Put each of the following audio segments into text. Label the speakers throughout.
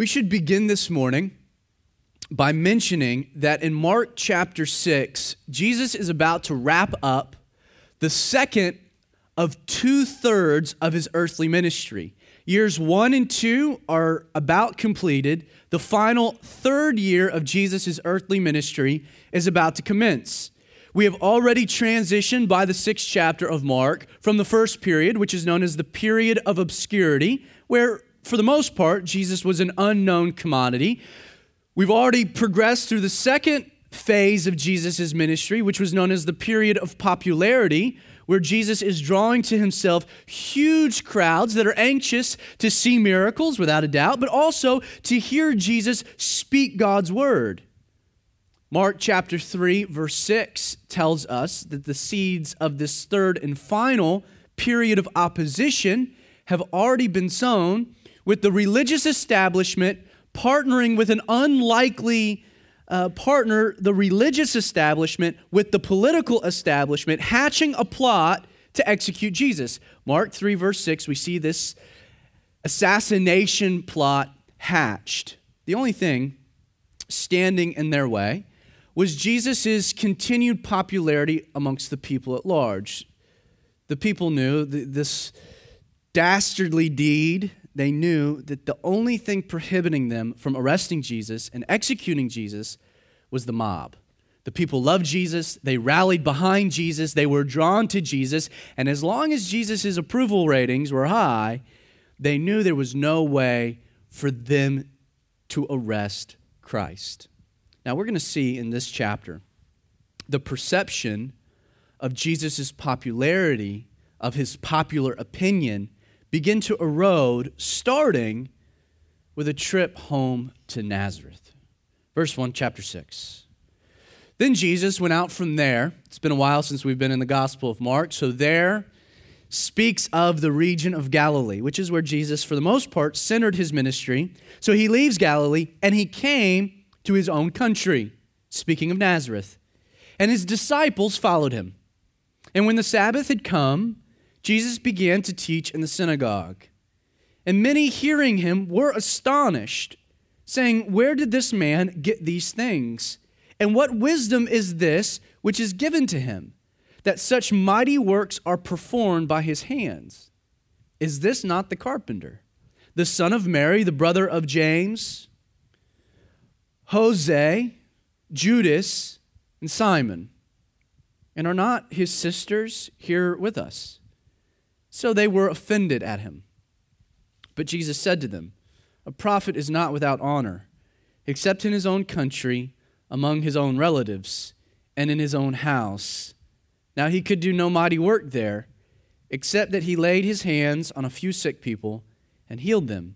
Speaker 1: We should begin this morning by mentioning that in Mark chapter 6, Jesus is about to wrap up the second of two thirds of his earthly ministry. Years one and two are about completed. The final third year of Jesus' earthly ministry is about to commence. We have already transitioned by the sixth chapter of Mark from the first period, which is known as the period of obscurity, where, for the most part, Jesus was an unknown commodity. We've already progressed through the second phase of Jesus' ministry, which was known as the period of popularity, where Jesus is drawing to himself huge crowds that are anxious to see miracles, without a doubt, but also to hear Jesus speak God's word. Mark chapter 3, verse 6 tells us that the seeds of this third and final period of opposition have already been sown, with the religious establishment partnering with an unlikely uh, partner the religious establishment with the political establishment, hatching a plot to execute Jesus. Mark 3, verse 6, we see this assassination plot hatched. The only thing standing in their way was Jesus' continued popularity amongst the people at large. The people knew this dastardly deed they knew that the only thing prohibiting them from arresting Jesus and executing Jesus was the mob. The people loved Jesus, they rallied behind Jesus, they were drawn to Jesus, and as long as Jesus' approval ratings were high, they knew there was no way for them to arrest Christ. Now, we're going to see in this chapter the perception of Jesus' popularity, of his popular opinion, begin to erode, starting with a trip home to Nazareth. Verse 1, chapter 6. Then Jesus went out from there. It's been a while since we've been in the Gospel of Mark. So there speaks of the region of Galilee, which is where Jesus, for the most part, centered his ministry. So he leaves Galilee and he came to his own country, speaking of Nazareth. And his disciples followed him. And when the Sabbath had come, Jesus began to teach in the synagogue. And many hearing him were astonished, saying, Where did this man get these things? And what wisdom is this which is given to him, that such mighty works are performed by his hands? Is this not the carpenter, the son of Mary, the brother of James, Jose, Judas, and Simon? And are not his sisters here with us? So they were offended at him. But Jesus said to them, A prophet is not without honor, except in his own country, among his own relatives, and in his own house. Now he could do no mighty work there, except that he laid his hands on a few sick people and healed them.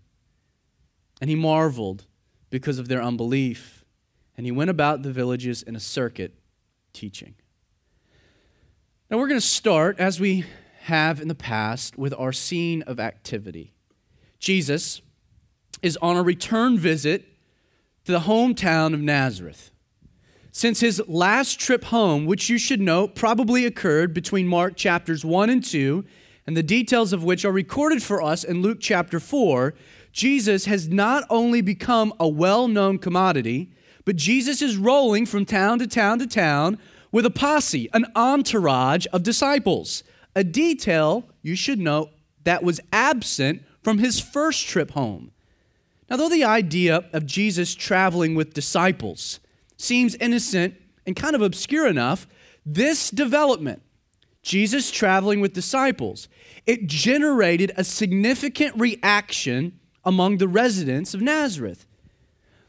Speaker 1: And he marveled because of their unbelief. And he went about the villages in a circuit teaching. Now we're going to start, as we have in the past with our scene of activity. Jesus is on a return visit to the hometown of Nazareth. Since his last trip home, which you should note probably occurred between Mark chapters 1 and 2, and the details of which are recorded for us in Luke chapter 4, Jesus has not only become a well known commodity, but Jesus is rolling from town to town to town with a posse, an entourage of disciples a detail you should note that was absent from his first trip home. Now, though the idea of Jesus traveling with disciples seems innocent and kind of obscure enough, this development, Jesus traveling with disciples, it generated a significant reaction among the residents of Nazareth.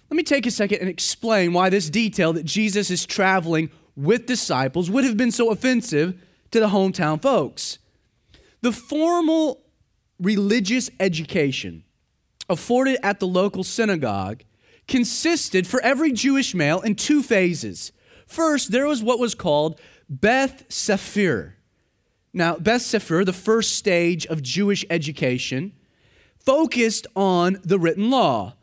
Speaker 1: Let me take a second and explain why this detail that Jesus is traveling with disciples would have been so offensive to the hometown folks. The formal religious education afforded at the local synagogue consisted for every Jewish male in two phases. First, there was what was called Beth Sefer. Now, Beth Sefer, the first stage of Jewish education, focused on the written law.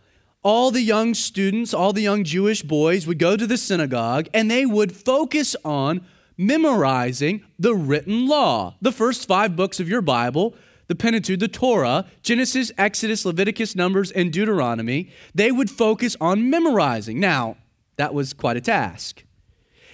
Speaker 1: All the young students, all the young Jewish boys would go to the synagogue and they would focus on memorizing the written law. The first five books of your Bible, the Pentateuch, the Torah, Genesis, Exodus, Leviticus, Numbers, and Deuteronomy, they would focus on memorizing. Now, that was quite a task.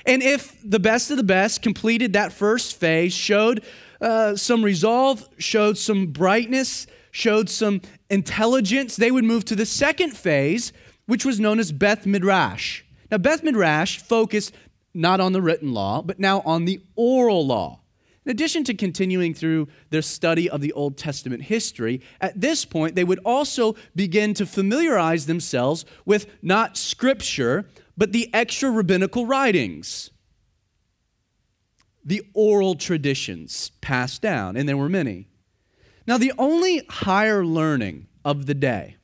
Speaker 1: And if the best of the best completed that first phase, showed uh, some resolve, showed some brightness, showed some intelligence, they would move to the second phase, which was known as Beth Midrash. Now, Beth Midrash focused not on the written law, but now on the oral law. In addition to continuing through their study of the Old Testament history, at this point they would also begin to familiarize themselves with not scripture, but the extra rabbinical writings, the oral traditions passed down, and there were many. Now, the only higher learning of the day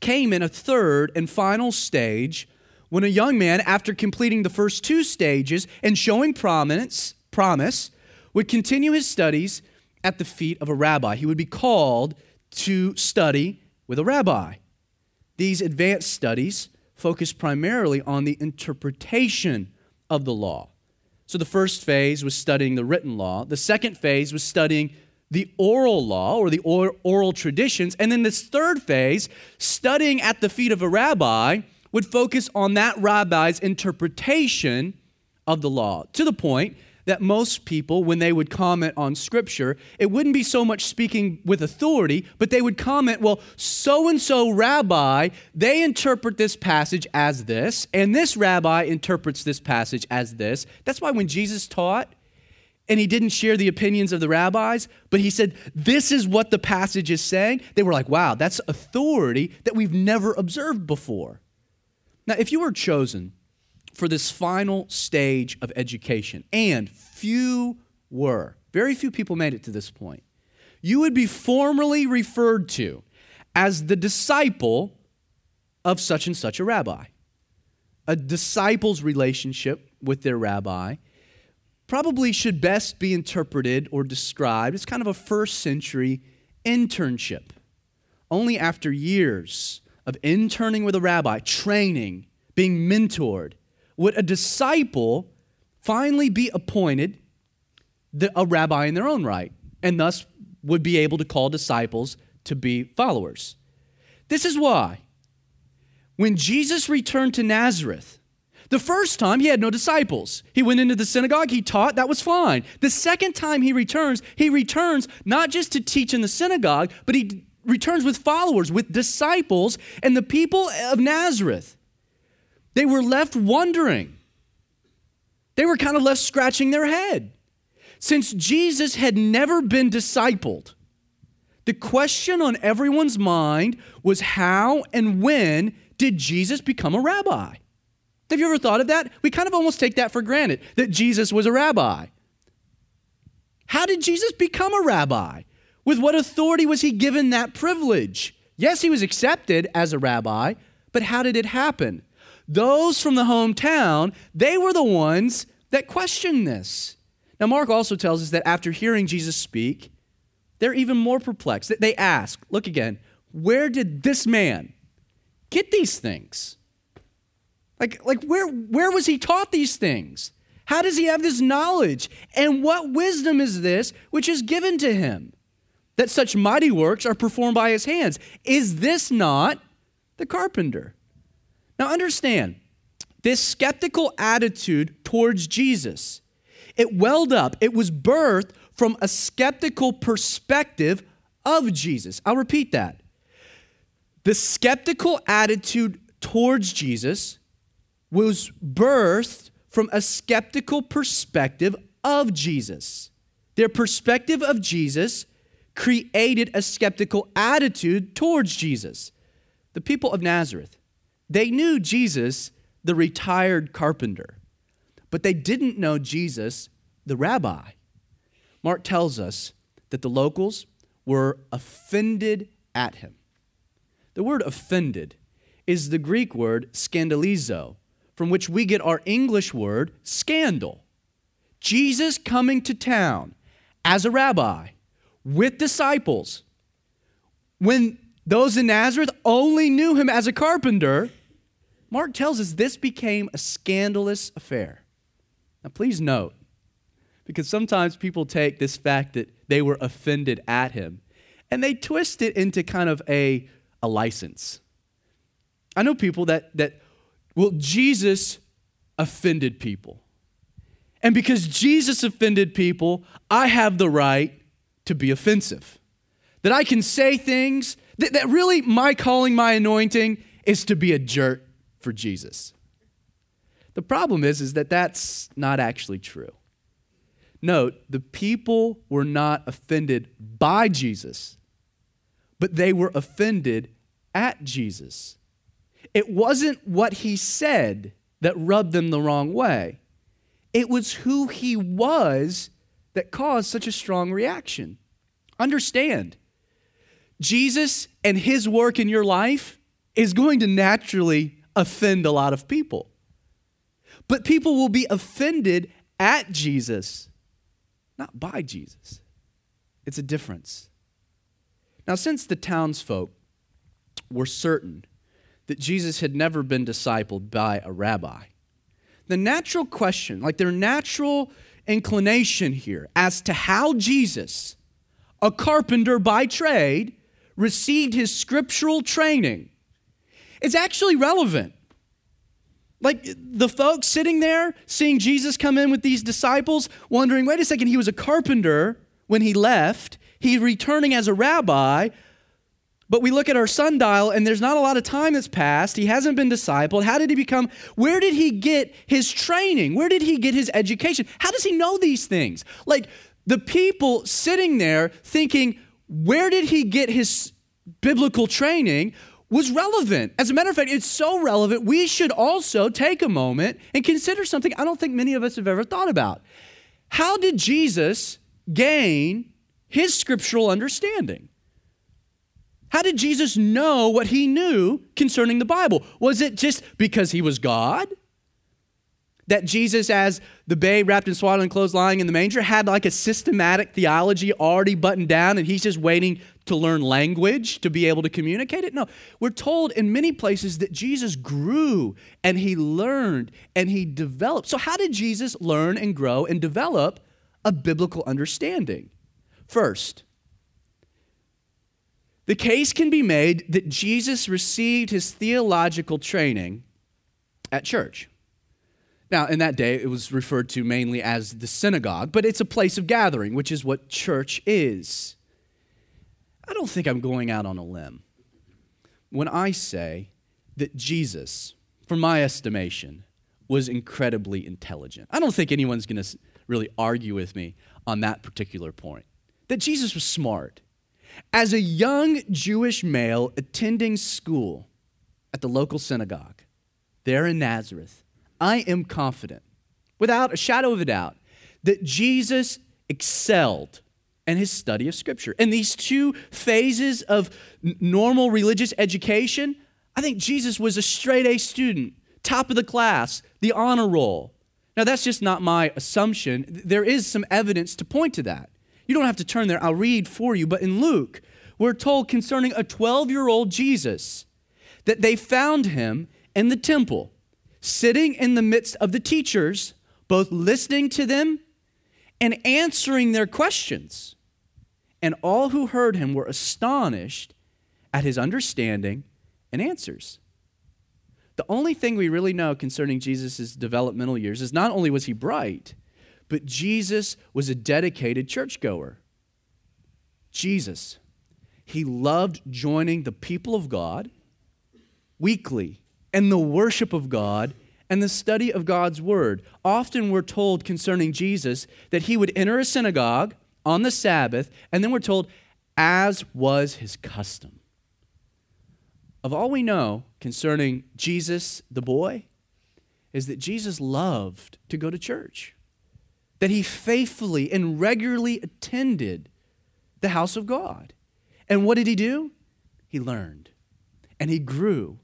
Speaker 1: came in a third and final stage when a young man, after completing the first two stages and showing prominence, promise, would continue his studies at the feet of a rabbi. He would be called to study with a rabbi. These advanced studies focus primarily on the interpretation of the law. So the first phase was studying the written law, the second phase was studying the oral law or the oral traditions, and then this third phase, studying at the feet of a rabbi, would focus on that rabbi's interpretation of the law to the point that most people, when they would comment on Scripture, it wouldn't be so much speaking with authority, but they would comment, well, so and so rabbi, they interpret this passage as this, and this rabbi interprets this passage as this. That's why when Jesus taught, and he didn't share the opinions of the rabbis, but he said, This is what the passage is saying. They were like, Wow, that's authority that we've never observed before. Now, if you were chosen for this final stage of education, and few were. Very few people made it to this point. You would be formally referred to as the disciple of such and such a rabbi. A disciple's relationship with their rabbi probably should best be interpreted or described as kind of a first century internship. Only after years of interning with a rabbi, training, being mentored, would a disciple finally be appointed the, a rabbi in their own right, and thus would be able to call disciples to be followers. This is why when Jesus returned to Nazareth, the first time he had no disciples. He went into the synagogue, he taught, that was fine. The second time he returns, he returns not just to teach in the synagogue, but he returns with followers, with disciples, and the people of Nazareth they were left wondering. They were kind of left scratching their head. Since Jesus had never been discipled, the question on everyone's mind was how and when did Jesus become a rabbi? Have you ever thought of that? We kind of almost take that for granted that Jesus was a rabbi. How did Jesus become a rabbi? With what authority was he given that privilege? Yes, he was accepted as a rabbi, but how did it happen? those from the hometown, they were the ones that questioned this. Now, Mark also tells us that after hearing Jesus speak, they're even more perplexed. They ask, look again, where did this man get these things? Like, like where, where was he taught these things? How does he have this knowledge? And what wisdom is this which is given to him? That such mighty works are performed by his hands. Is this not the carpenter? Now, understand this skeptical attitude towards Jesus. It welled up, it was birthed from a skeptical perspective of Jesus. I'll repeat that. The skeptical attitude towards Jesus was birthed from a skeptical perspective of Jesus. Their perspective of Jesus created a skeptical attitude towards Jesus. The people of Nazareth, they knew Jesus, the retired carpenter, but they didn't know Jesus, the rabbi. Mark tells us that the locals were offended at him. The word offended is the Greek word scandalizo, from which we get our English word scandal. Jesus coming to town as a rabbi with disciples, when those in Nazareth only knew him as a carpenter, Mark tells us this became a scandalous affair. Now, please note, because sometimes people take this fact that they were offended at him and they twist it into kind of a, a license. I know people that, that, well, Jesus offended people. And because Jesus offended people, I have the right to be offensive. That I can say things that, that really my calling, my anointing is to be a jerk for Jesus. The problem is, is that that's not actually true. Note, the people were not offended by Jesus, but they were offended at Jesus. It wasn't what he said that rubbed them the wrong way, it was who he was that caused such a strong reaction. Understand, Jesus and his work in your life is going to naturally offend a lot of people. But people will be offended at Jesus, not by Jesus. It's a difference. Now, since the townsfolk were certain that Jesus had never been discipled by a rabbi, the natural question, like their natural inclination here as to how Jesus, a carpenter by trade, received his scriptural training is actually relevant. Like the folks sitting there seeing Jesus come in with these disciples, wondering, wait a second, he was a carpenter when he left. He's returning as a rabbi. But we look at our sundial and there's not a lot of time that's passed. He hasn't been discipled. How did he become? Where did he get his training? Where did he get his education? How does he know these things? Like the people sitting there thinking, where did he get his biblical training? was relevant. As a matter of fact, it's so relevant, we should also take a moment and consider something I don't think many of us have ever thought about. How did Jesus gain his scriptural understanding? How did Jesus know what he knew concerning the Bible? Was it just because he was God? That Jesus, as the babe wrapped in swaddling clothes lying in the manger, had like a systematic theology already buttoned down and he's just waiting to learn language to be able to communicate it? No. We're told in many places that Jesus grew and he learned and he developed. So, how did Jesus learn and grow and develop a biblical understanding? First, the case can be made that Jesus received his theological training at church. Now, in that day, it was referred to mainly as the synagogue, but it's a place of gathering, which is what church is. I don't think I'm going out on a limb when I say that Jesus, from my estimation, was incredibly intelligent. I don't think anyone's going to really argue with me on that particular point. That Jesus was smart. As a young Jewish male attending school at the local synagogue there in Nazareth, I am confident, without a shadow of a doubt, that Jesus excelled in his study of Scripture. In these two phases of normal religious education, I think Jesus was a straight A student, top of the class, the honor roll. Now, that's just not my assumption. There is some evidence to point to that. You don't have to turn there, I'll read for you. But in Luke, we're told concerning a 12 year old Jesus that they found him in the temple sitting in the midst of the teachers, both listening to them and answering their questions. And all who heard him were astonished at his understanding and answers. The only thing we really know concerning Jesus' developmental years is not only was he bright, but Jesus was a dedicated churchgoer. Jesus, he loved joining the people of God weekly and the worship of God and the study of God's word. Often we're told concerning Jesus that he would enter a synagogue on the Sabbath, and then we're told, as was his custom. Of all we know concerning Jesus, the boy, is that Jesus loved to go to church, that he faithfully and regularly attended the house of God. And what did he do? He learned and he grew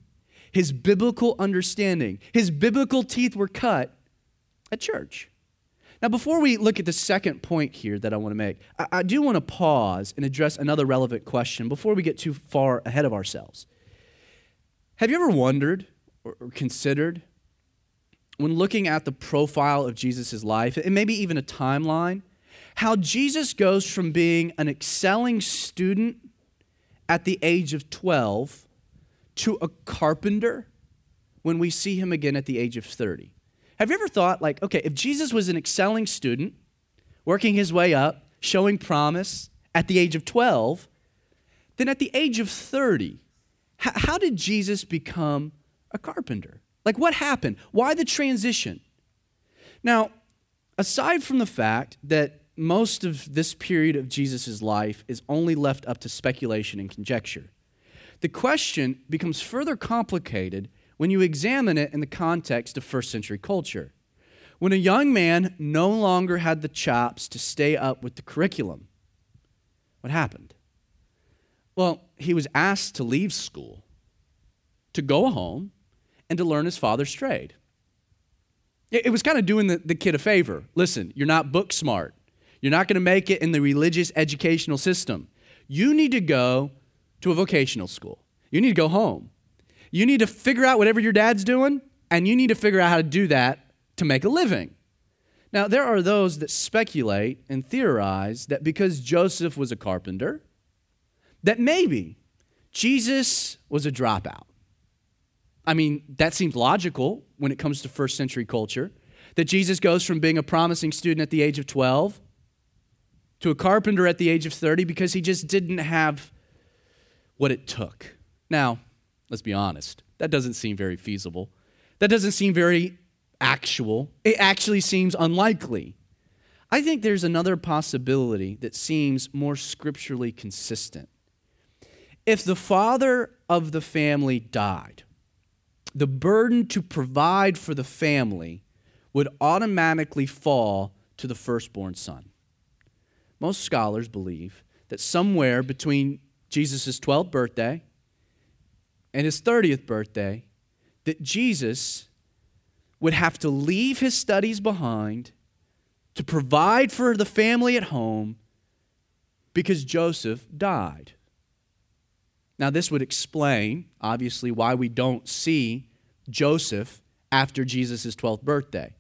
Speaker 1: his biblical understanding. His biblical teeth were cut at church. Now, before we look at the second point here that I want to make, I, I do want to pause and address another relevant question before we get too far ahead of ourselves. Have you ever wondered or, or considered when looking at the profile of Jesus' life, and maybe even a timeline, how Jesus goes from being an excelling student at the age of 12 to a carpenter when we see him again at the age of 30. Have you ever thought, like, okay, if Jesus was an excelling student, working his way up, showing promise at the age of 12, then at the age of 30, how did Jesus become a carpenter? Like, what happened? Why the transition? Now, aside from the fact that most of this period of Jesus' life is only left up to speculation and conjecture, the question becomes further complicated when you examine it in the context of first century culture. When a young man no longer had the chops to stay up with the curriculum, what happened? Well, he was asked to leave school, to go home, and to learn his father's trade. It was kind of doing the, kid a favor. Listen, you're not book smart. You're not going to make it in the religious educational system. You need to go to a vocational school. You need to go home. You need to figure out whatever your dad's doing, and you need to figure out how to do that to make a living. Now, there are those that speculate and theorize that because Joseph was a carpenter, that maybe Jesus was a dropout. I mean, that seems logical when it comes to first century culture. That Jesus goes from being a promising student at the age of 12 to a carpenter at the age of 30 because he just didn't have what it took. Now, let's be honest, that doesn't seem very feasible. That doesn't seem very actual. It actually seems unlikely. I think there's another possibility that seems more scripturally consistent. If the father of the family died, the burden to provide for the family would automatically fall to the firstborn son. Most scholars believe that somewhere between Jesus' 12th birthday and his 30th birthday, that Jesus would have to leave his studies behind to provide for the family at home because Joseph died. Now, this would explain, obviously, why we don't see Joseph after Jesus' 12th birthday.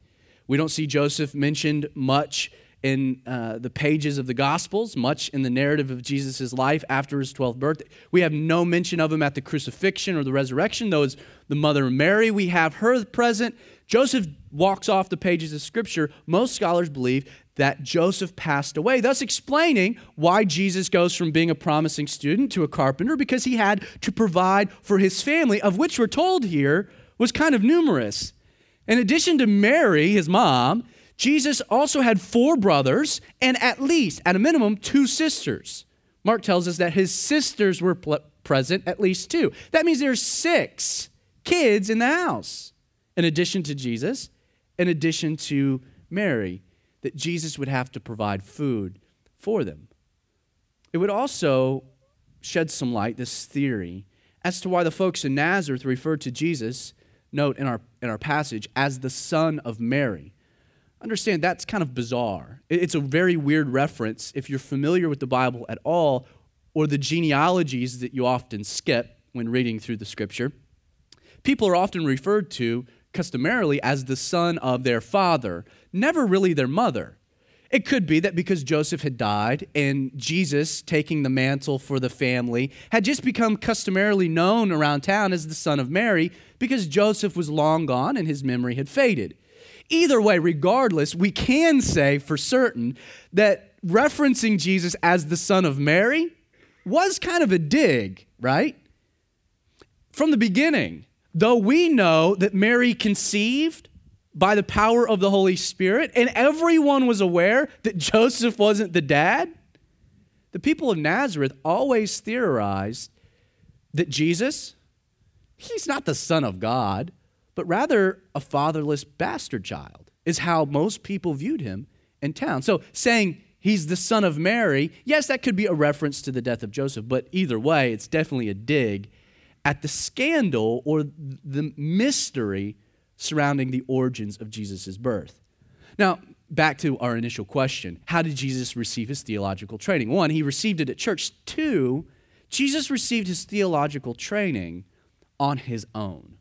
Speaker 1: We don't see Joseph mentioned much in uh, the pages of the Gospels, much in the narrative of Jesus' life after his 12th birthday. We have no mention of him at the crucifixion or the resurrection, though, as the mother Mary, we have her present. Joseph walks off the pages of Scripture. Most scholars believe that Joseph passed away, thus explaining why Jesus goes from being a promising student to a carpenter, because he had to provide for his family, of which we're told here was kind of numerous. In addition to Mary, his mom, Jesus also had four brothers and at least, at a minimum, two sisters. Mark tells us that his sisters were pl- present, at least two. That means there's six kids in the house, in addition to Jesus, in addition to Mary, that Jesus would have to provide food for them. It would also shed some light, this theory, as to why the folks in Nazareth referred to Jesus, note in our, in our passage, as the son of Mary. Understand that's kind of bizarre. It's a very weird reference if you're familiar with the Bible at all or the genealogies that you often skip when reading through the scripture. People are often referred to customarily as the son of their father, never really their mother. It could be that because Joseph had died and Jesus, taking the mantle for the family, had just become customarily known around town as the son of Mary because Joseph was long gone and his memory had faded. Either way, regardless, we can say for certain that referencing Jesus as the son of Mary was kind of a dig, right? From the beginning, though we know that Mary conceived by the power of the Holy Spirit, and everyone was aware that Joseph wasn't the dad, the people of Nazareth always theorized that Jesus, he's not the Son of God but rather a fatherless bastard child, is how most people viewed him in town. So saying he's the son of Mary, yes, that could be a reference to the death of Joseph, but either way, it's definitely a dig at the scandal or the mystery surrounding the origins of Jesus' birth. Now, back to our initial question how did Jesus receive his theological training? One, he received it at church. Two, Jesus received his theological training on his own.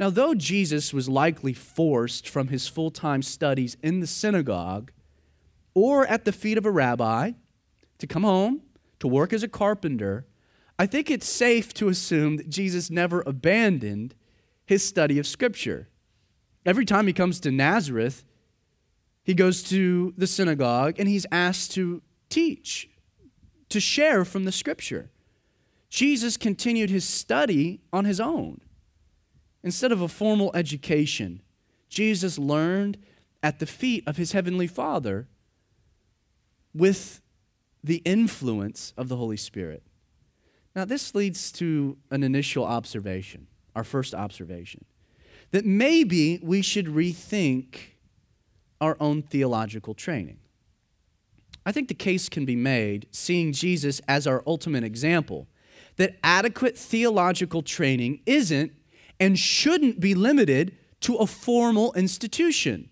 Speaker 1: Now, though Jesus was likely forced from his full time studies in the synagogue or at the feet of a rabbi to come home to work as a carpenter, I think it's safe to assume that Jesus never abandoned his study of Scripture. Every time he comes to Nazareth, he goes to the synagogue and he's asked to teach, to share from the Scripture. Jesus continued his study on his own. Instead of a formal education, Jesus learned at the feet of his heavenly Father with the influence of the Holy Spirit. Now, this leads to an initial observation, our first observation, that maybe we should rethink our own theological training. I think the case can be made, seeing Jesus as our ultimate example, that adequate theological training isn't and shouldn't be limited to a formal institution.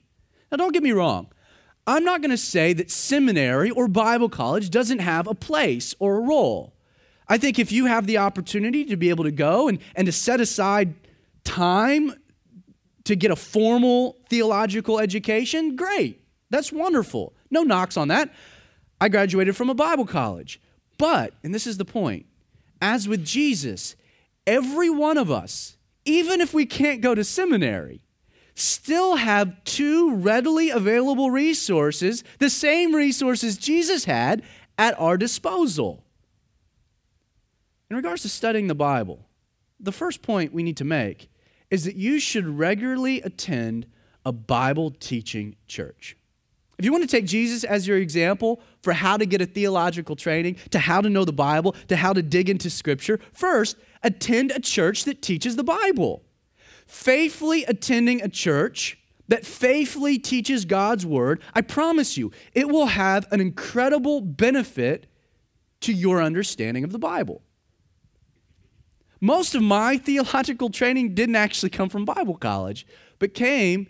Speaker 1: Now, don't get me wrong. I'm not going to say that seminary or Bible college doesn't have a place or a role. I think if you have the opportunity to be able to go and, and to set aside time to get a formal theological education, great. That's wonderful. No knocks on that. I graduated from a Bible college. But, and this is the point, as with Jesus, every one of us, even if we can't go to seminary, still have two readily available resources, the same resources Jesus had at our disposal. In regards to studying the Bible, the first point we need to make is that you should regularly attend a Bible teaching church. If you want to take Jesus as your example for how to get a theological training, to how to know the Bible, to how to dig into Scripture, first, attend a church that teaches the Bible faithfully attending a church that faithfully teaches God's word, I promise you, it will have an incredible benefit to your understanding of the Bible. Most of my theological training didn't actually come from Bible college, but came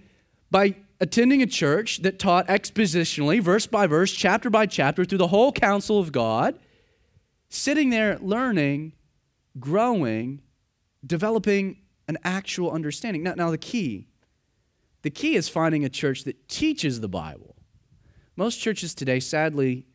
Speaker 1: by attending a church that taught expositionally, verse by verse, chapter by chapter, through the whole counsel of God, sitting there learning, growing, developing an actual understanding. Now, now the key, the key is finding a church that teaches the Bible. Most churches today, sadly,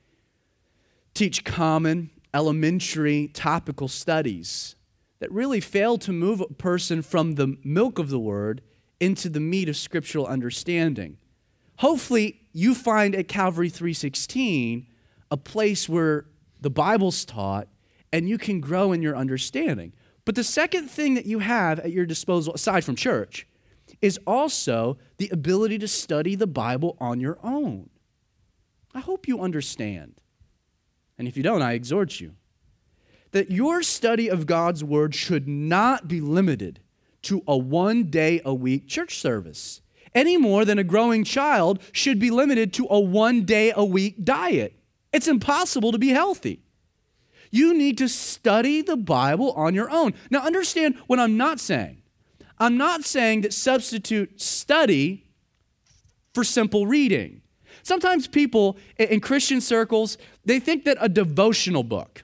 Speaker 1: teach common, elementary, topical studies that really fail to move a person from the milk of the word into the meat of scriptural understanding. Hopefully, you find at Calvary 316 a place where the Bible's taught and you can grow in your understanding. But the second thing that you have at your disposal, aside from church, is also the ability to study the Bible on your own. I hope you understand. And if you don't, I exhort you that your study of God's Word should not be limited to a one day a week church service, any more than a growing child should be limited to a one day a week diet. It's impossible to be healthy. You need to study the Bible on your own. Now, understand what I'm not saying. I'm not saying that substitute study for simple reading. Sometimes people in Christian circles, they think that a devotional book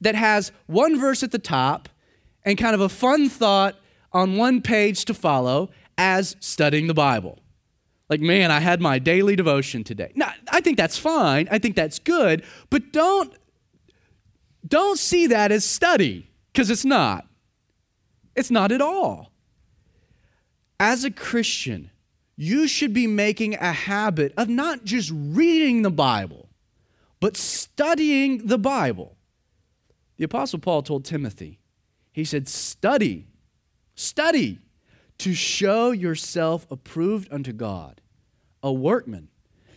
Speaker 1: that has one verse at the top and kind of a fun thought on one page to follow as studying the Bible. Like, man, I had my daily devotion today. Now, I think that's fine. I think that's good, but don't don't see that as study, because it's not. It's not at all. As a Christian, you should be making a habit of not just reading the Bible, but studying the Bible. The Apostle Paul told Timothy, he said, Study, study to show yourself approved unto God, a workman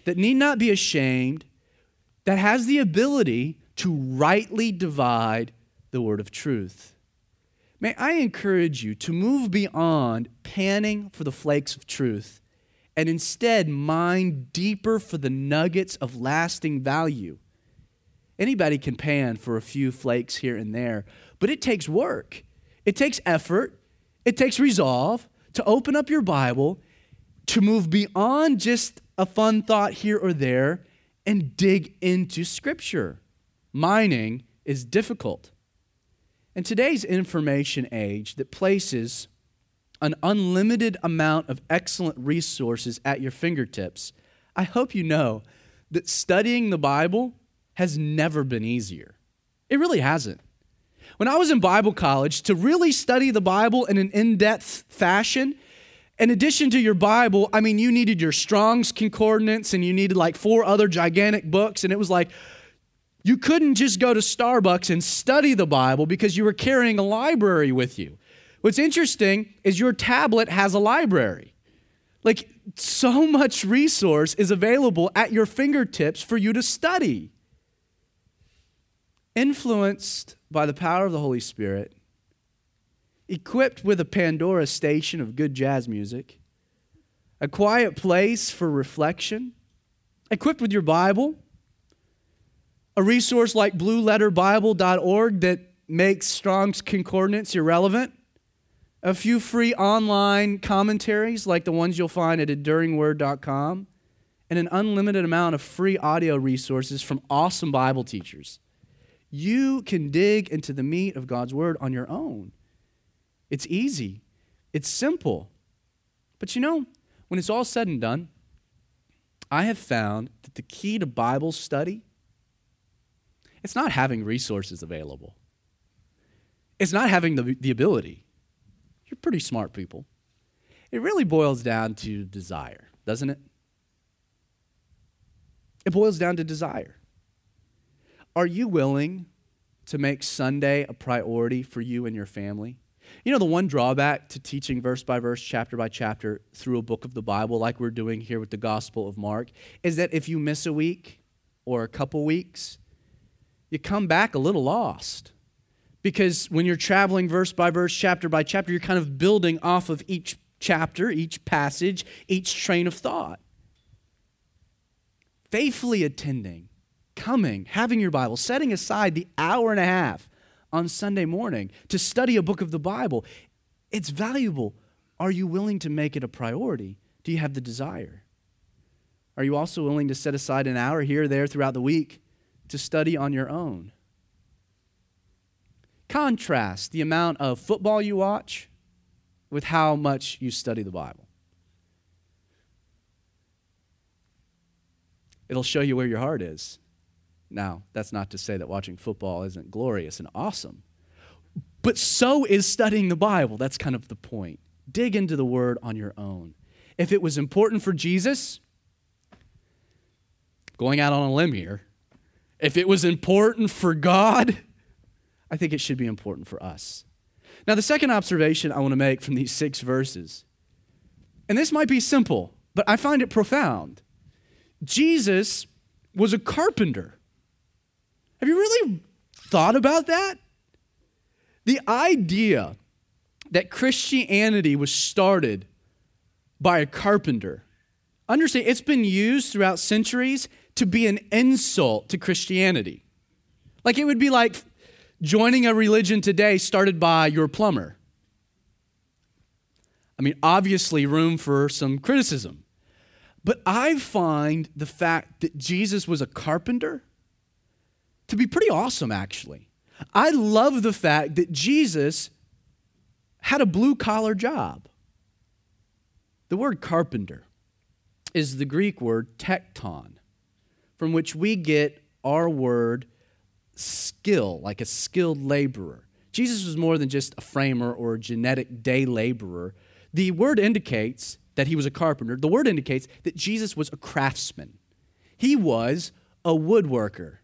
Speaker 1: that need not be ashamed, that has the ability to rightly divide the word of truth. May I encourage you to move beyond panning for the flakes of truth and instead mine deeper for the nuggets of lasting value. Anybody can pan for a few flakes here and there, but it takes work. It takes effort. It takes resolve to open up your Bible, to move beyond just a fun thought here or there, and dig into Scripture mining is difficult. In today's information age that places an unlimited amount of excellent resources at your fingertips, I hope you know that studying the Bible has never been easier. It really hasn't. When I was in Bible college, to really study the Bible in an in depth fashion, in addition to your Bible, I mean, you needed your Strong's Concordance and you needed like four other gigantic books. And it was like, you couldn't just go to Starbucks and study the Bible because you were carrying a library with you. What's interesting is your tablet has a library. Like, so much resource is available at your fingertips for you to study. Influenced by the power of the Holy Spirit, equipped with a Pandora station of good jazz music, a quiet place for reflection, equipped with your Bible, a resource like blueletterbible.org that makes Strong's Concordance irrelevant, a few free online commentaries like the ones you'll find at enduringword.com, and an unlimited amount of free audio resources from awesome Bible teachers. You can dig into the meat of God's Word on your own. It's easy, it's simple. But you know, when it's all said and done, I have found that the key to Bible study it's not having resources available. It's not having the, the ability. You're pretty smart people. It really boils down to desire, doesn't it? It boils down to desire. Are you willing to make Sunday a priority for you and your family? You know, the one drawback to teaching verse by verse, chapter by chapter through a book of the Bible, like we're doing here with the Gospel of Mark, is that if you miss a week or a couple weeks, you come back a little lost. Because when you're traveling verse by verse, chapter by chapter, you're kind of building off of each chapter, each passage, each train of thought. Faithfully attending, coming, having your Bible, setting aside the hour and a half on Sunday morning to study a book of the Bible, it's valuable. Are you willing to make it a priority? Do you have the desire? Are you also willing to set aside an hour here or there throughout the week to study on your own? Contrast the amount of football you watch with how much you study the Bible. It'll show you where your heart is. Now, that's not to say that watching football isn't glorious and awesome, but so is studying the Bible. That's kind of the point. Dig into the Word on your own. If it was important for Jesus, going out on a limb here, if it was important for God, I think it should be important for us. Now, the second observation I want to make from these six verses, and this might be simple, but I find it profound. Jesus was a carpenter. Have you really thought about that? The idea that Christianity was started by a carpenter. Understand, it's been used throughout centuries to be an insult to Christianity. Like it would be like joining a religion today started by your plumber. I mean, obviously, room for some criticism. But I find the fact that Jesus was a carpenter to be pretty awesome, actually. I love the fact that Jesus had a blue collar job. The word carpenter is the Greek word tekton, from which we get our word skill, like a skilled laborer. Jesus was more than just a framer or a genetic day laborer. The word indicates that he was a carpenter. The word indicates that Jesus was a craftsman. He was a woodworker.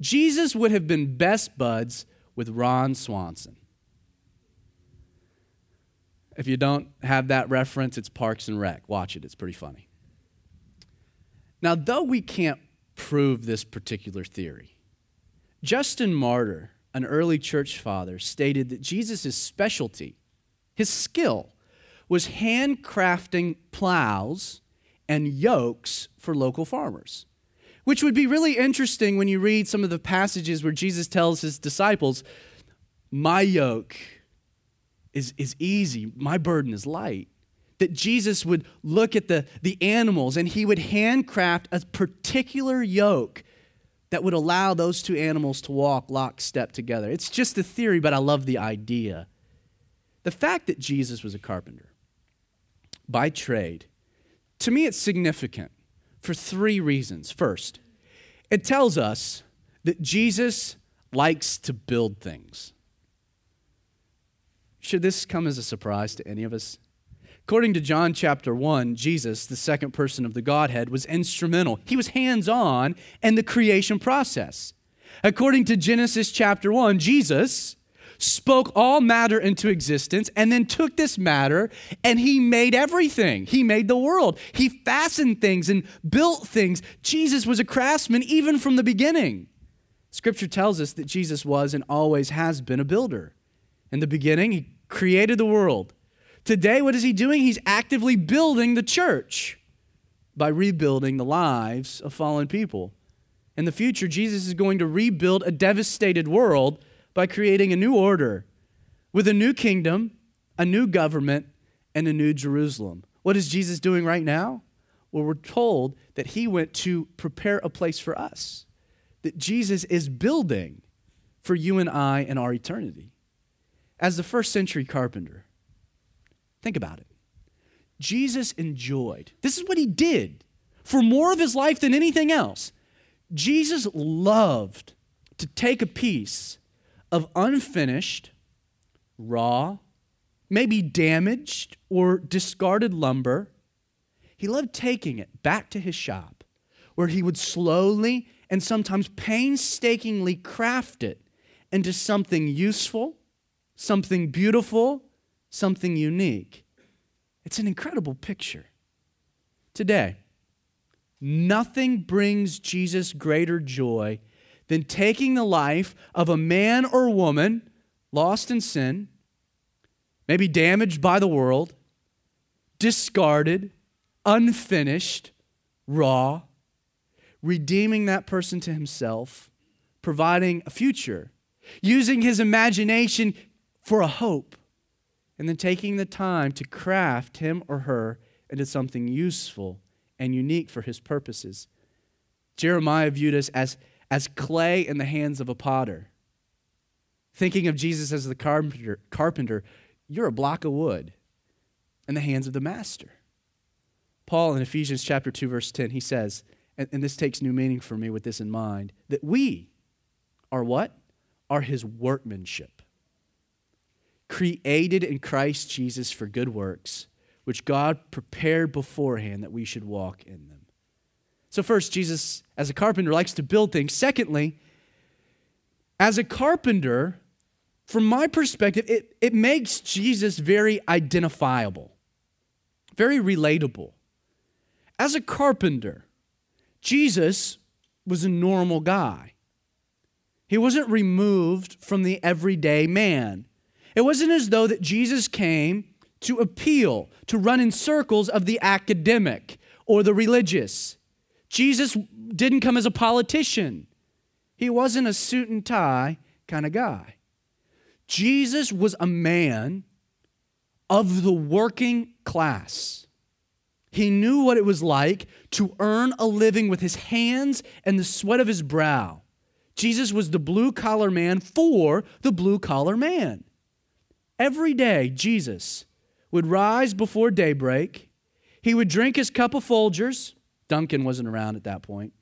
Speaker 1: Jesus would have been best buds with Ron Swanson. If you don't have that reference, it's Parks and Rec. Watch it, it's pretty funny. Now, though we can't prove this particular theory, Justin Martyr, an early church father, stated that Jesus' specialty, his skill, was handcrafting plows and yokes for local farmers. Which would be really interesting when you read some of the passages where Jesus tells his disciples, My yoke is, is easy, my burden is light. That Jesus would look at the, the animals and he would handcraft a particular yoke that would allow those two animals to walk lockstep together. It's just a theory, but I love the idea. The fact that Jesus was a carpenter by trade, to me, it's significant for three reasons. First, it tells us that Jesus likes to build things. Should this come as a surprise to any of us? According to John chapter 1, Jesus, the second person of the Godhead, was instrumental. He was hands on in the creation process. According to Genesis chapter 1, Jesus spoke all matter into existence and then took this matter and he made everything. He made the world. He fastened things and built things. Jesus was a craftsman even from the beginning. Scripture tells us that Jesus was and always has been a builder. In the beginning, he created the world. Today, what is he doing? He's actively building the church by rebuilding the lives of fallen people. In the future, Jesus is going to rebuild a devastated world by creating a new order with a new kingdom, a new government, and a new Jerusalem. What is Jesus doing right now? Well, we're told that he went to prepare a place for us, that Jesus is building for you and I and our eternity. As the first century carpenter, think about it. Jesus enjoyed, this is what he did for more of his life than anything else. Jesus loved to take a piece of unfinished, raw, maybe damaged or discarded lumber. He loved taking it back to his shop where he would slowly and sometimes painstakingly craft it into something useful, something beautiful, something unique. It's an incredible picture. Today, nothing brings Jesus greater joy than taking the life of a man or woman lost in sin, maybe damaged by the world, discarded, unfinished, raw, redeeming that person to himself, providing a future, using his imagination for a hope, and then taking the time to craft him or her into something useful and unique for his purposes. Jeremiah viewed us as as clay in the hands of a potter. Thinking of Jesus as the carpenter, carpenter, you're a block of wood in the hands of the master. Paul in Ephesians chapter 2 verse 10 he says, and, and this takes new meaning for me with this in mind, that we are what? Are his workmanship. Created in Christ Jesus for good works, which God prepared beforehand that we should walk in them. So, first, Jesus, as a carpenter, likes to build things. Secondly, as a carpenter, from my perspective, it, it makes Jesus very identifiable, very relatable. As a carpenter, Jesus was a normal guy. He wasn't removed from the everyday man. It wasn't as though that Jesus came to appeal, to run in circles of the academic or the religious. Jesus didn't come as a politician, he wasn't a suit and tie kind of guy. Jesus was a man of the working class. He knew what it was like to earn a living with his hands and the sweat of his brow. Jesus was the blue collar man for the blue collar man. Every day, Jesus would rise before daybreak. He would drink his cup of Folgers. Dunkin' wasn't around at that point.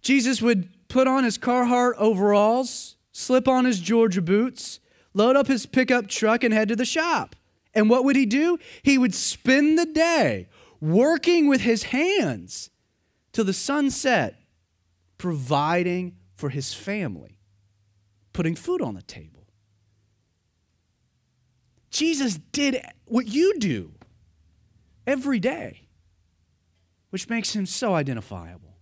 Speaker 1: Jesus would put on his Carhartt overalls, slip on his Georgia boots, load up his pickup truck, and head to the shop. And what would he do? He would spend the day working with his hands till the sun set, providing for his family, putting food on the table. Jesus did what you do every day which makes him so identifiable.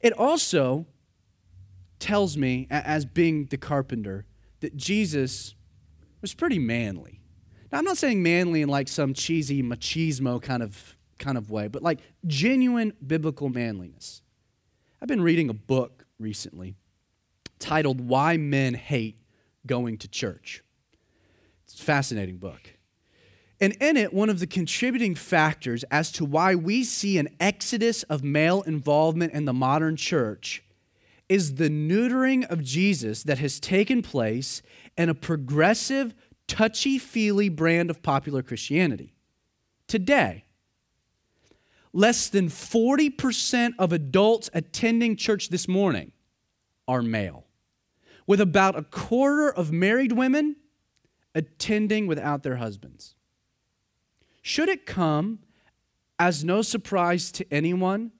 Speaker 1: It also tells me, as being the carpenter, that Jesus was pretty manly. Now, I'm not saying manly in like some cheesy machismo kind of, kind of way, but like genuine biblical manliness. I've been reading a book recently titled Why Men Hate Going to Church. It's a fascinating book. And in it, one of the contributing factors as to why we see an exodus of male involvement in the modern church is the neutering of Jesus that has taken place in a progressive, touchy feely brand of popular Christianity. Today, less than 40% of adults attending church this morning are male, with about a quarter of married women attending without their husbands. Should it come as no surprise to anyone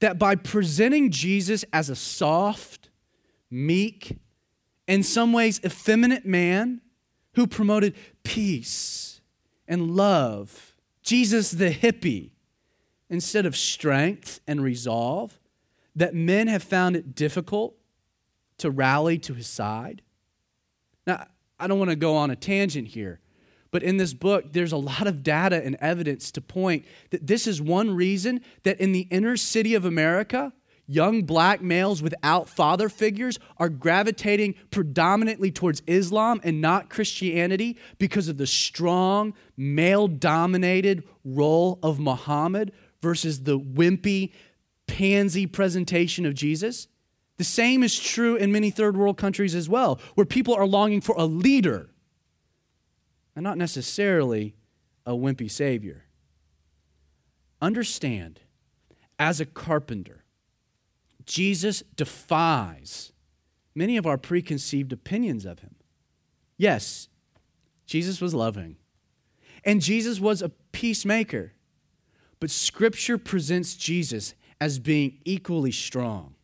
Speaker 1: that by presenting Jesus as a soft, meek, in some ways effeminate man who promoted peace and love, Jesus the hippie, instead of strength and resolve, that men have found it difficult to rally to his side? Now, I don't want to go on a tangent here, but in this book, there's a lot of data and evidence to point that this is one reason that in the inner city of America, young black males without father figures are gravitating predominantly towards Islam and not Christianity because of the strong male dominated role of Muhammad versus the wimpy, pansy presentation of Jesus. The same is true in many third world countries as well, where people are longing for a leader and not necessarily a wimpy Savior. Understand, as a carpenter, Jesus defies many of our preconceived opinions of him. Yes, Jesus was loving, and Jesus was a peacemaker, but Scripture presents Jesus as being equally strong,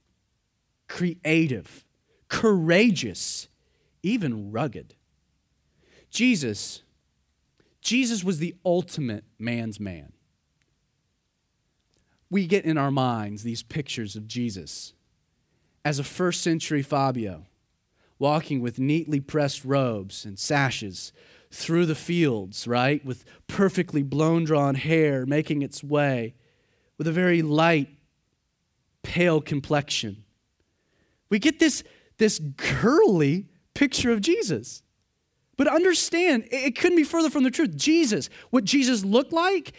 Speaker 1: creative, courageous, even rugged. Jesus Jesus was the ultimate man's man. We get in our minds these pictures of Jesus as a first century Fabio, walking with neatly pressed robes and sashes through the fields, right? With perfectly blown drawn hair making its way, with a very light, pale complexion. We get this, this girly picture of Jesus. But understand, it couldn't be further from the truth. Jesus, what Jesus looked like,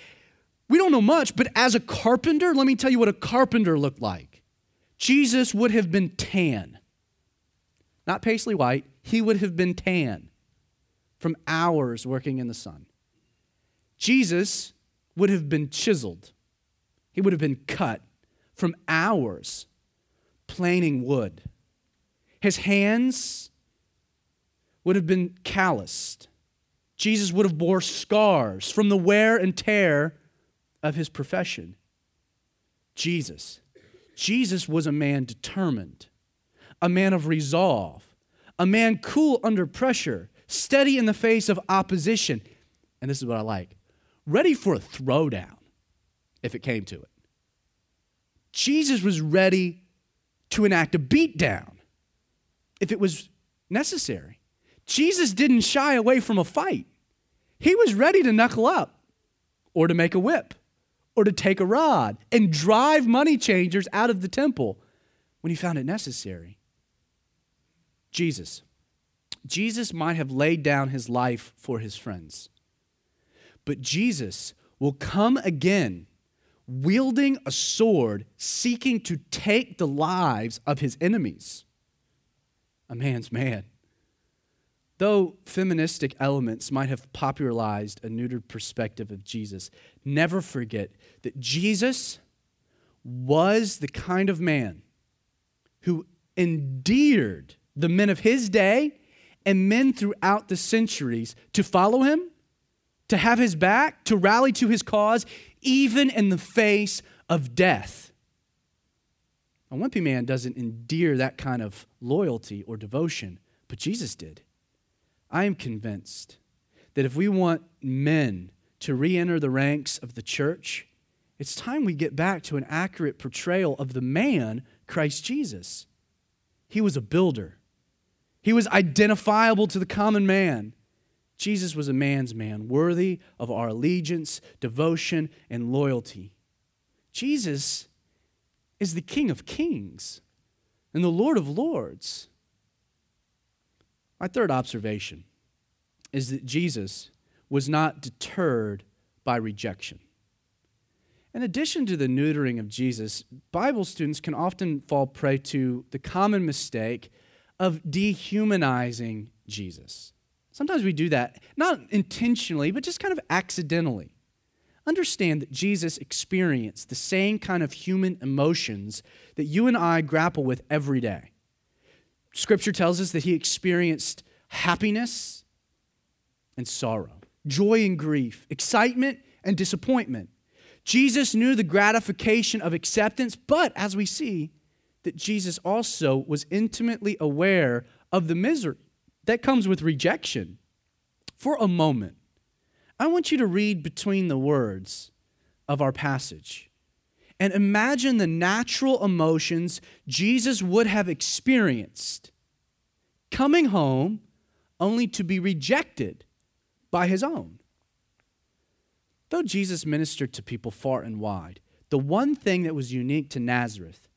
Speaker 1: we don't know much, but as a carpenter, let me tell you what a carpenter looked like. Jesus would have been tan. Not paisley white, he would have been tan from hours working in the sun. Jesus would have been chiseled, he would have been cut from hours planing wood. His hands would have been calloused. Jesus would have bore scars from the wear and tear of his profession. Jesus. Jesus was a man determined, a man of resolve, a man cool under pressure, steady in the face of opposition. And this is what I like ready for a throwdown if it came to it. Jesus was ready to enact a beatdown if it was necessary. Jesus didn't shy away from a fight. He was ready to knuckle up or to make a whip or to take a rod and drive money changers out of the temple when he found it necessary. Jesus. Jesus might have laid down his life for his friends, but Jesus will come again wielding a sword, seeking to take the lives of his enemies. A man's man. Though feministic elements might have popularized a neutered perspective of Jesus, never forget that Jesus was the kind of man who endeared the men of his day and men throughout the centuries to follow him, to have his back, to rally to his cause, even in the face of death. A wimpy man doesn't endear that kind of loyalty or devotion, but Jesus did. I am convinced that if we want men to re enter the ranks of the church, it's time we get back to an accurate portrayal of the man, Christ Jesus. He was a builder, he was identifiable to the common man. Jesus was a man's man, worthy of our allegiance, devotion, and loyalty. Jesus is the King of kings and the Lord of lords. My third observation is that Jesus was not deterred by rejection. In addition to the neutering of Jesus, Bible students can often fall prey to the common mistake of dehumanizing Jesus. Sometimes we do that, not intentionally, but just kind of accidentally. Understand that Jesus experienced the same kind of human emotions that you and I grapple with every day. Scripture tells us that he experienced happiness and sorrow, joy and grief, excitement and disappointment. Jesus knew the gratification of acceptance, but as we see, that Jesus also was intimately aware of the misery that comes with rejection. For a moment, I want you to read between the words of our passage and imagine the natural emotions Jesus would have experienced coming home only to be rejected by his own. Though Jesus ministered to people far and wide, the one thing that was unique to Nazareth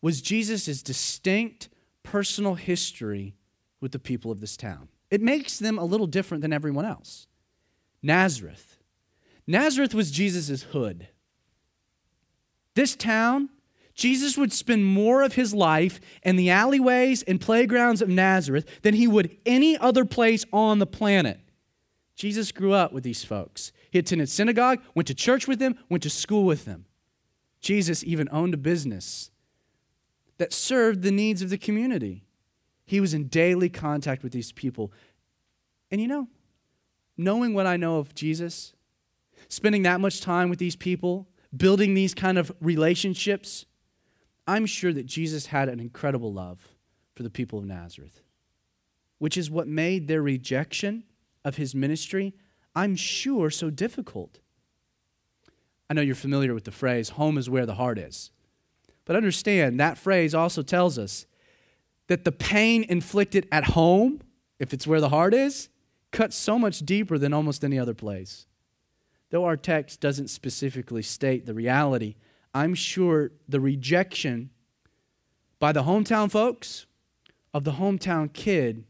Speaker 1: was Jesus' distinct personal history with the people of this town. It makes them a little different than everyone else. Nazareth. Nazareth was Jesus' hood. This town, Jesus would spend more of his life in the alleyways and playgrounds of Nazareth than he would any other place on the planet. Jesus grew up with these folks. He attended synagogue, went to church with them, went to school with them. Jesus even owned a business that served the needs of the community. He was in daily contact with these people. And you know, knowing what I know of Jesus, spending that much time with these people, building these kind of relationships, I'm sure that Jesus had an incredible love for the people of Nazareth, which is what made their rejection of his ministry, I'm sure, so difficult. I know you're familiar with the phrase, home is where the heart is. But understand, that phrase also tells us that the pain inflicted at home, if it's where the heart is, cuts so much deeper than almost any other place. Though our text doesn't specifically state the reality, I'm sure the rejection by the hometown folks of the hometown kid,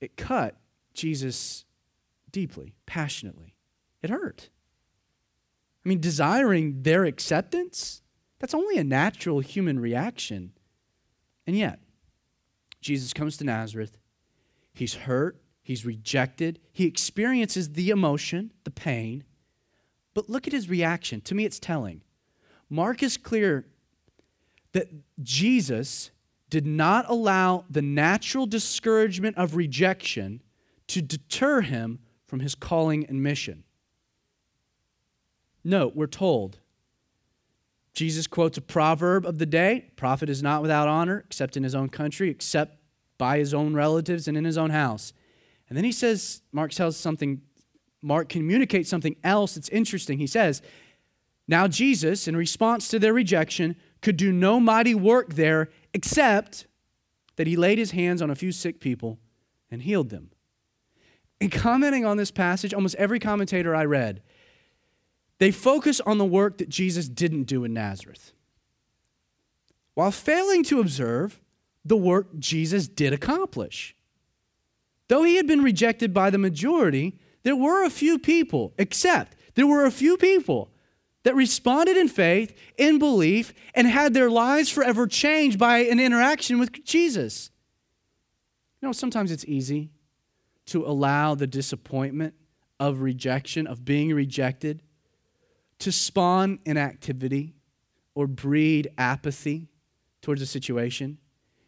Speaker 1: it cut Jesus deeply, passionately. It hurt. I mean, desiring their acceptance, that's only a natural human reaction. And yet, Jesus comes to Nazareth. He's hurt. He's rejected. He experiences the emotion, the pain. But look at his reaction. To me, it's telling. Mark is clear that Jesus did not allow the natural discouragement of rejection to deter him from his calling and mission. Note, we're told Jesus quotes a proverb of the day prophet is not without honor except in his own country, except by his own relatives and in his own house. And then he says, Mark tells something, Mark communicates something else that's interesting. He says, Now Jesus, in response to their rejection, could do no mighty work there except that he laid his hands on a few sick people and healed them. In commenting on this passage, almost every commentator I read they focus on the work that Jesus didn't do in Nazareth, while failing to observe the work Jesus did accomplish. Though he had been rejected by the majority, there were a few people, except there were a few people that responded in faith, in belief, and had their lives forever changed by an interaction with Jesus. You know, sometimes it's easy to allow the disappointment of rejection, of being rejected, to spawn inactivity or breed apathy towards a situation.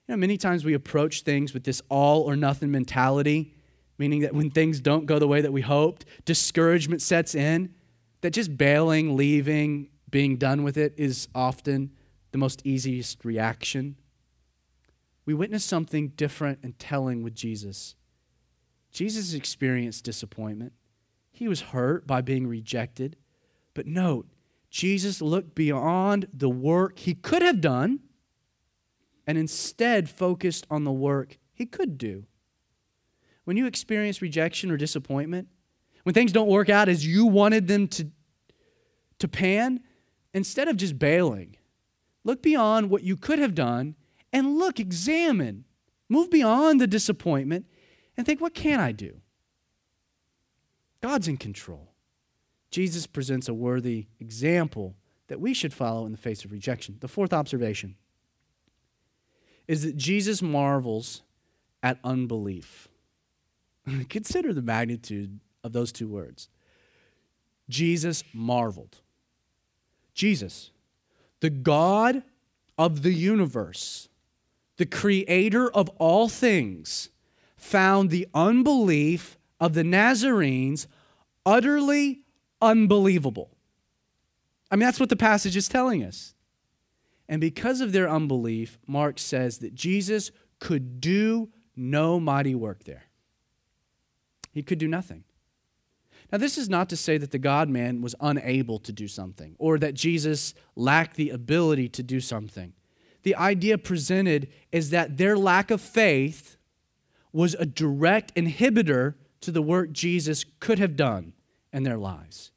Speaker 1: You know, many times we approach things with this all or nothing mentality, meaning that when things don't go the way that we hoped, discouragement sets in, that just bailing, leaving, being done with it is often the most easiest reaction. We witness something different and telling with Jesus. Jesus experienced disappointment. He was hurt by being rejected. But note, Jesus looked beyond the work he could have done and instead focused on the work he could do. When you experience rejection or disappointment, when things don't work out as you wanted them to, to pan, instead of just bailing, look beyond what you could have done and look, examine, move beyond the disappointment and think, what can I do? God's in control. Jesus presents a worthy example that we should follow in the face of rejection. The fourth observation is that Jesus marvels at unbelief. Consider the magnitude of those two words. Jesus marveled. Jesus, the God of the universe, the creator of all things, found the unbelief of the Nazarenes utterly unbelievable. I mean, that's what the passage is telling us. And because of their unbelief, Mark says that Jesus could do no mighty work there. He could do nothing. Now, this is not to say that the God man was unable to do something or that Jesus lacked the ability to do something. The idea presented is that their lack of faith was a direct inhibitor to the work Jesus could have done in their lives.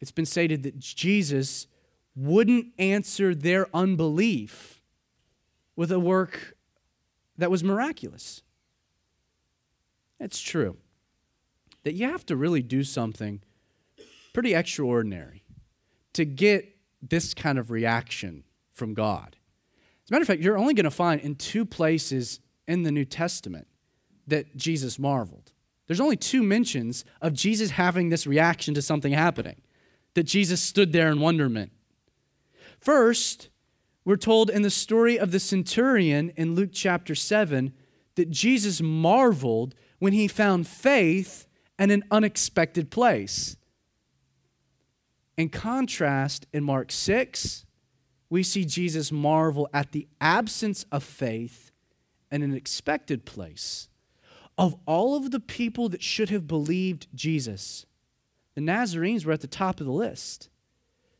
Speaker 1: It's been stated that Jesus wouldn't answer their unbelief with a work that was miraculous. It's true that you have to really do something pretty extraordinary to get this kind of reaction from God. As a matter of fact, you're only going to find in two places in the New Testament that Jesus marveled. There's only two mentions of Jesus having this reaction to something happening, that Jesus stood there in wonderment. First, we're told in the story of the centurion in Luke chapter 7 that Jesus marveled when he found faith in an unexpected place. In contrast, in Mark 6, we see Jesus marvel at the absence of faith in an expected place. Of all of the people that should have believed Jesus, the Nazarenes were at the top of the list.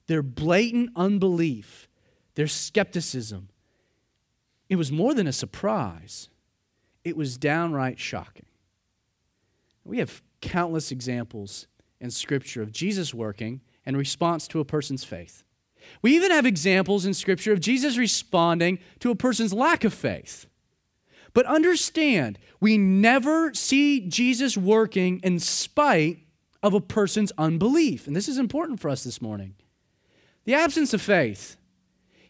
Speaker 1: Their blatant unbelief, their skepticism, it was more than a surprise, it was downright shocking. We have countless examples in Scripture of Jesus working in response to a person's faith. We even have examples in Scripture of Jesus responding to a person's lack of faith. But understand, we never see Jesus working in spite of a person's unbelief. And this is important for us this morning. The absence of faith,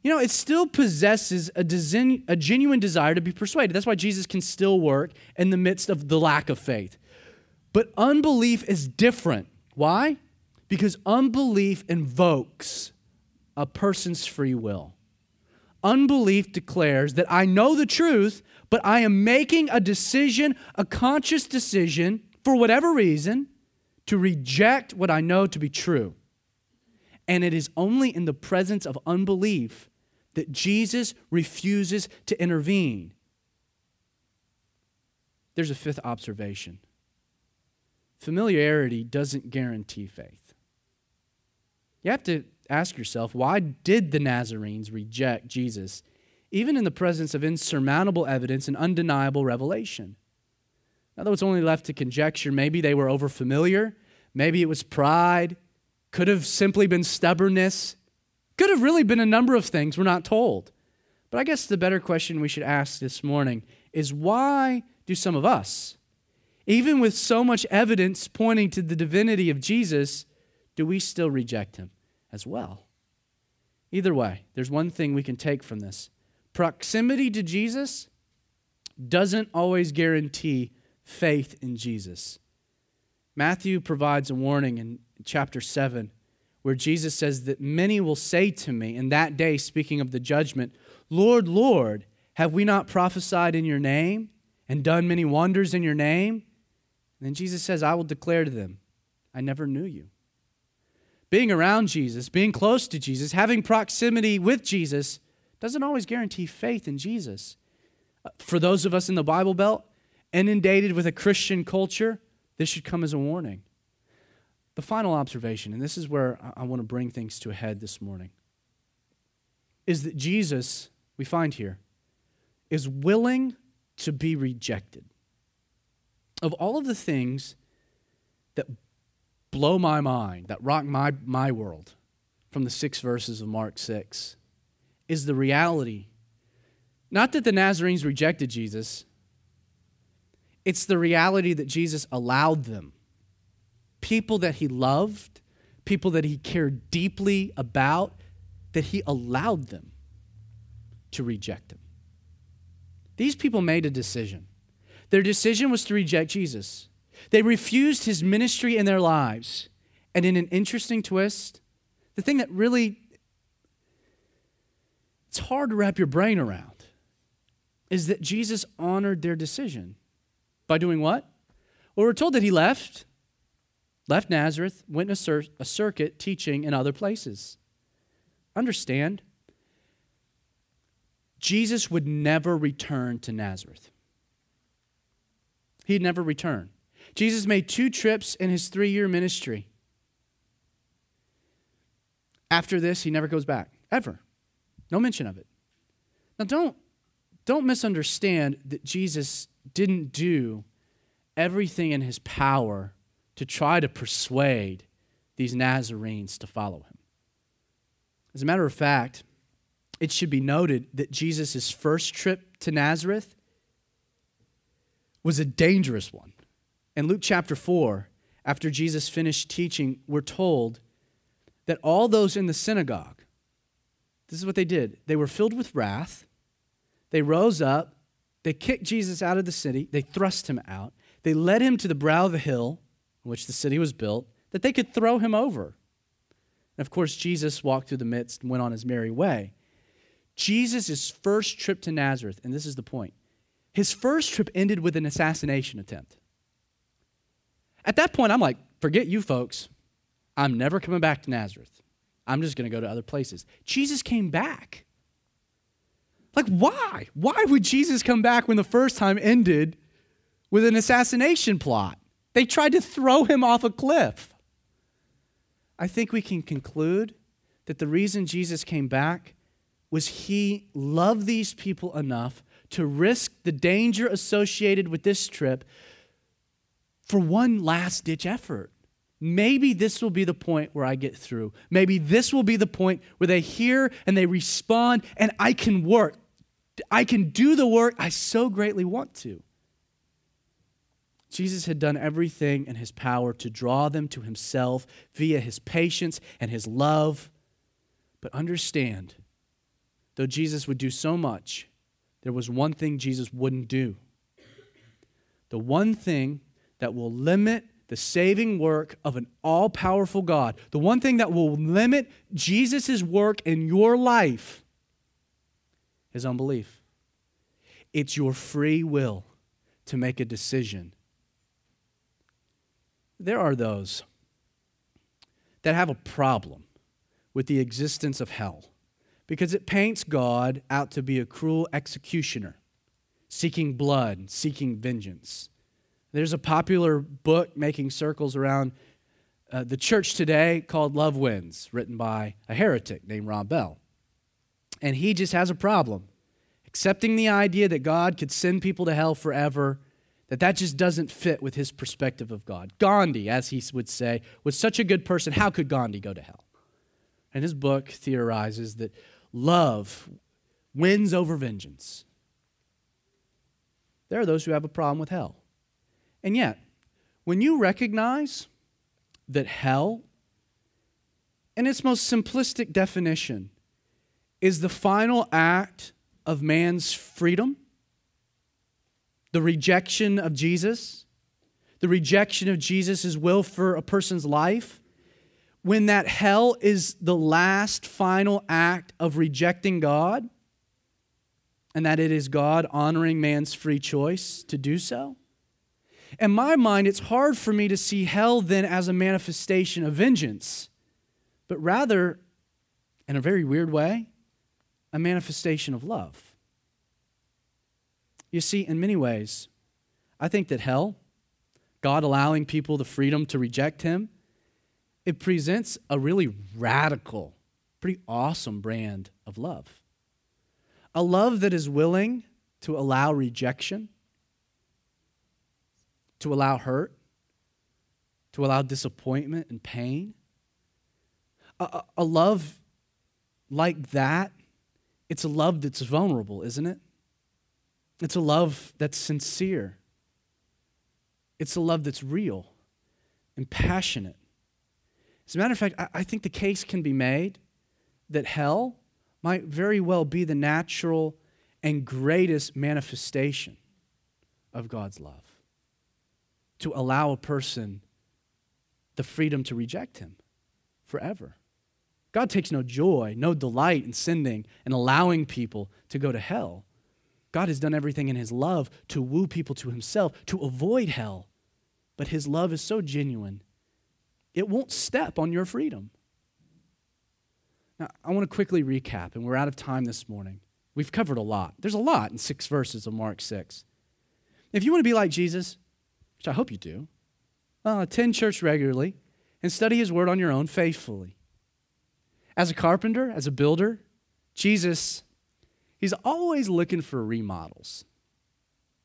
Speaker 1: you know, it still possesses a, a genuine desire to be persuaded. That's why Jesus can still work in the midst of the lack of faith. But unbelief is different. Why? Because unbelief invokes a person's free will. Unbelief declares that I know the truth, but I am making a decision, a conscious decision, for whatever reason, to reject what I know to be true. And it is only in the presence of unbelief that Jesus refuses to intervene. There's a fifth observation familiarity doesn't guarantee faith. You have to ask yourself why did the Nazarenes reject Jesus, even in the presence of insurmountable evidence and undeniable revelation? Now, though it's only left to conjecture, maybe they were overfamiliar, maybe it was pride, could have simply been stubbornness, could have really been a number of things we're not told. But I guess the better question we should ask this morning is why do some of us, even with so much evidence pointing to the divinity of Jesus, do we still reject him as well? Either way, there's one thing we can take from this proximity to Jesus doesn't always guarantee faith in Jesus. Matthew provides a warning in chapter 7 where Jesus says that many will say to me in that day, speaking of the judgment, Lord, Lord, have we not prophesied in your name and done many wonders in your name? Then Jesus says, I will declare to them, I never knew you. Being around Jesus, being close to Jesus, having proximity with Jesus doesn't always guarantee faith in Jesus. Uh, for those of us in the Bible Belt, inundated with a Christian culture, this should come as a warning. The final observation, and this is where I want to bring things to a head this morning, is that Jesus, we find here, is willing to be rejected of all of the things that blow my mind, that rock my, my world from the six verses of Mark 6, is the reality. Not that the Nazarenes rejected Jesus, it's the reality that Jesus allowed them. People that he loved, people that he cared deeply about, that he allowed them to reject him. These people made a decision. Their decision was to reject Jesus. They refused his ministry in their lives. And in an interesting twist, the thing that really it's hard to wrap your brain around is that Jesus honored their decision by doing what? Well, we're told that he left, left Nazareth, went a, cir- a circuit teaching in other places. Understand, Jesus would never return to Nazareth. He'd never return. Jesus made two trips in his three year ministry. After this, he never goes back, ever. No mention of it. Now, don't, don't misunderstand that Jesus didn't do everything in his power to try to persuade these Nazarenes to follow him. As a matter of fact, it should be noted that Jesus' first trip to Nazareth was a dangerous one. In Luke chapter 4, after Jesus finished teaching, we're told that all those in the synagogue, this is what they did. They were filled with wrath. They rose up. They kicked Jesus out of the city. They thrust him out. They led him to the brow of the hill in which the city was built, that they could throw him over. And of course, Jesus walked through the midst and went on his merry way. Jesus' first trip to Nazareth, and this is the point, his first trip ended with an assassination attempt. At that point, I'm like, forget you folks. I'm never coming back to Nazareth. I'm just going to go to other places. Jesus came back. Like, why? Why would Jesus come back when the first time ended with an assassination plot? They tried to throw him off a cliff. I think we can conclude that the reason Jesus came back was he loved these people enough to risk the danger associated with this trip for one last ditch effort. Maybe this will be the point where I get through. Maybe this will be the point where they hear and they respond, and I can work. I can do the work I so greatly want to. Jesus had done everything in his power to draw them to himself via his patience and his love. But understand, though Jesus would do so much, there was one thing Jesus wouldn't do. The one thing that will limit the saving work of an all powerful God, the one thing that will limit Jesus' work in your life is unbelief. It's your free will to make a decision. There are those that have a problem with the existence of hell because it paints God out to be a cruel executioner, seeking blood, seeking vengeance. There's a popular book making circles around uh, the church today called Love Wins, written by a heretic named Rob Bell. And he just has a problem accepting the idea that God could send people to hell forever, that that just doesn't fit with his perspective of God. Gandhi, as he would say, was such a good person. How could Gandhi go to hell? And his book theorizes that love wins over vengeance. There are those who have a problem with hell. And yet, when you recognize that hell, in its most simplistic definition, is the final act of man's freedom, the rejection of Jesus, the rejection of Jesus' will for a person's life, when that hell is the last final act of rejecting God, and that it is God honoring man's free choice to do so, in my mind, it's hard for me to see hell then as a manifestation of vengeance, but rather, in a very weird way, a manifestation of love. You see, in many ways, I think that hell, God allowing people the freedom to reject Him, it presents a really radical, pretty awesome brand of love. A love that is willing to allow rejection to allow hurt, to allow disappointment and pain. A, a, love like that, it's a love that's vulnerable, isn't it? It's a love that's sincere. It's a love that's real and passionate. As a matter of fact, I, I think the case can be made that hell might very well be the natural and greatest manifestation of God's love to allow a person the freedom to reject him forever. God takes no joy, no delight in sending and allowing people to go to hell. God has done everything in his love to woo people to himself, to avoid hell. But his love is so genuine, it won't step on your freedom. Now, I want to quickly recap, and we're out of time this morning. We've covered a lot. There's a lot in six verses of Mark 6. If you want to be like Jesus, which I hope you do, uh, attend church regularly and study his word on your own faithfully. As a carpenter, as a builder, Jesus, he's always looking for remodels.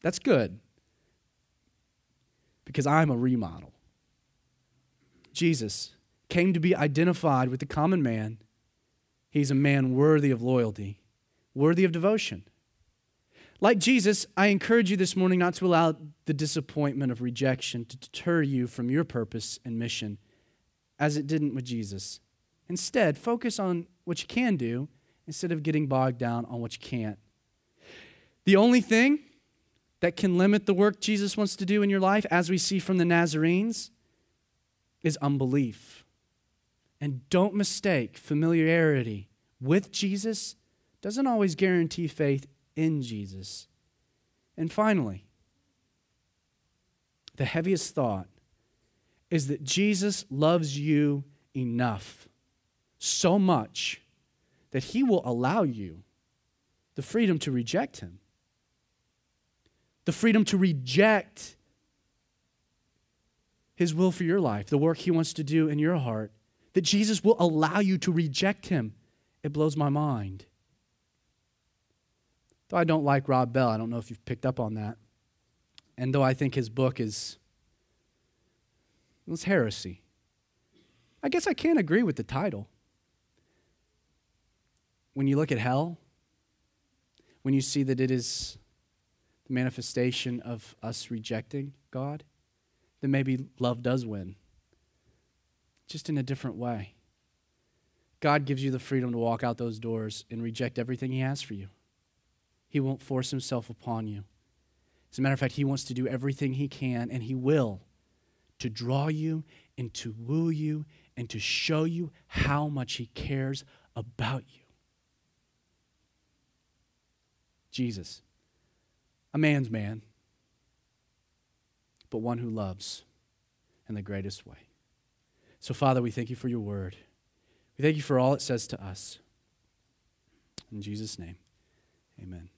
Speaker 1: That's good because I'm a remodel. Jesus came to be identified with the common man. He's a man worthy of loyalty, worthy of devotion. Like Jesus, I encourage you this morning not to allow the disappointment of rejection to deter you from your purpose and mission, as it didn't with Jesus. Instead, focus on what you can do instead of getting bogged down on what you can't. The only thing that can limit the work Jesus wants to do in your life, as we see from the Nazarenes, is unbelief. And don't mistake familiarity with Jesus doesn't always guarantee faith in Jesus. And finally, the heaviest thought is that Jesus loves you enough, so much, that he will allow you the freedom to reject him, the freedom to reject his will for your life, the work he wants to do in your heart, that Jesus will allow you to reject him. It blows my mind. Though I don't like Rob Bell, I don't know if you've picked up on that. And though I think his book is it's heresy. I guess I can't agree with the title. When you look at hell, when you see that it is the manifestation of us rejecting God, then maybe love does win. Just in a different way. God gives you the freedom to walk out those doors and reject everything He has for you. He won't force himself upon you. As a matter of fact, he wants to do everything he can, and he will, to draw you and to woo you and to show you how much he cares about you. Jesus, a man's man, but one who loves in the greatest way. So, Father, we thank you for your word. We thank you for all it says to us. In Jesus' name, amen.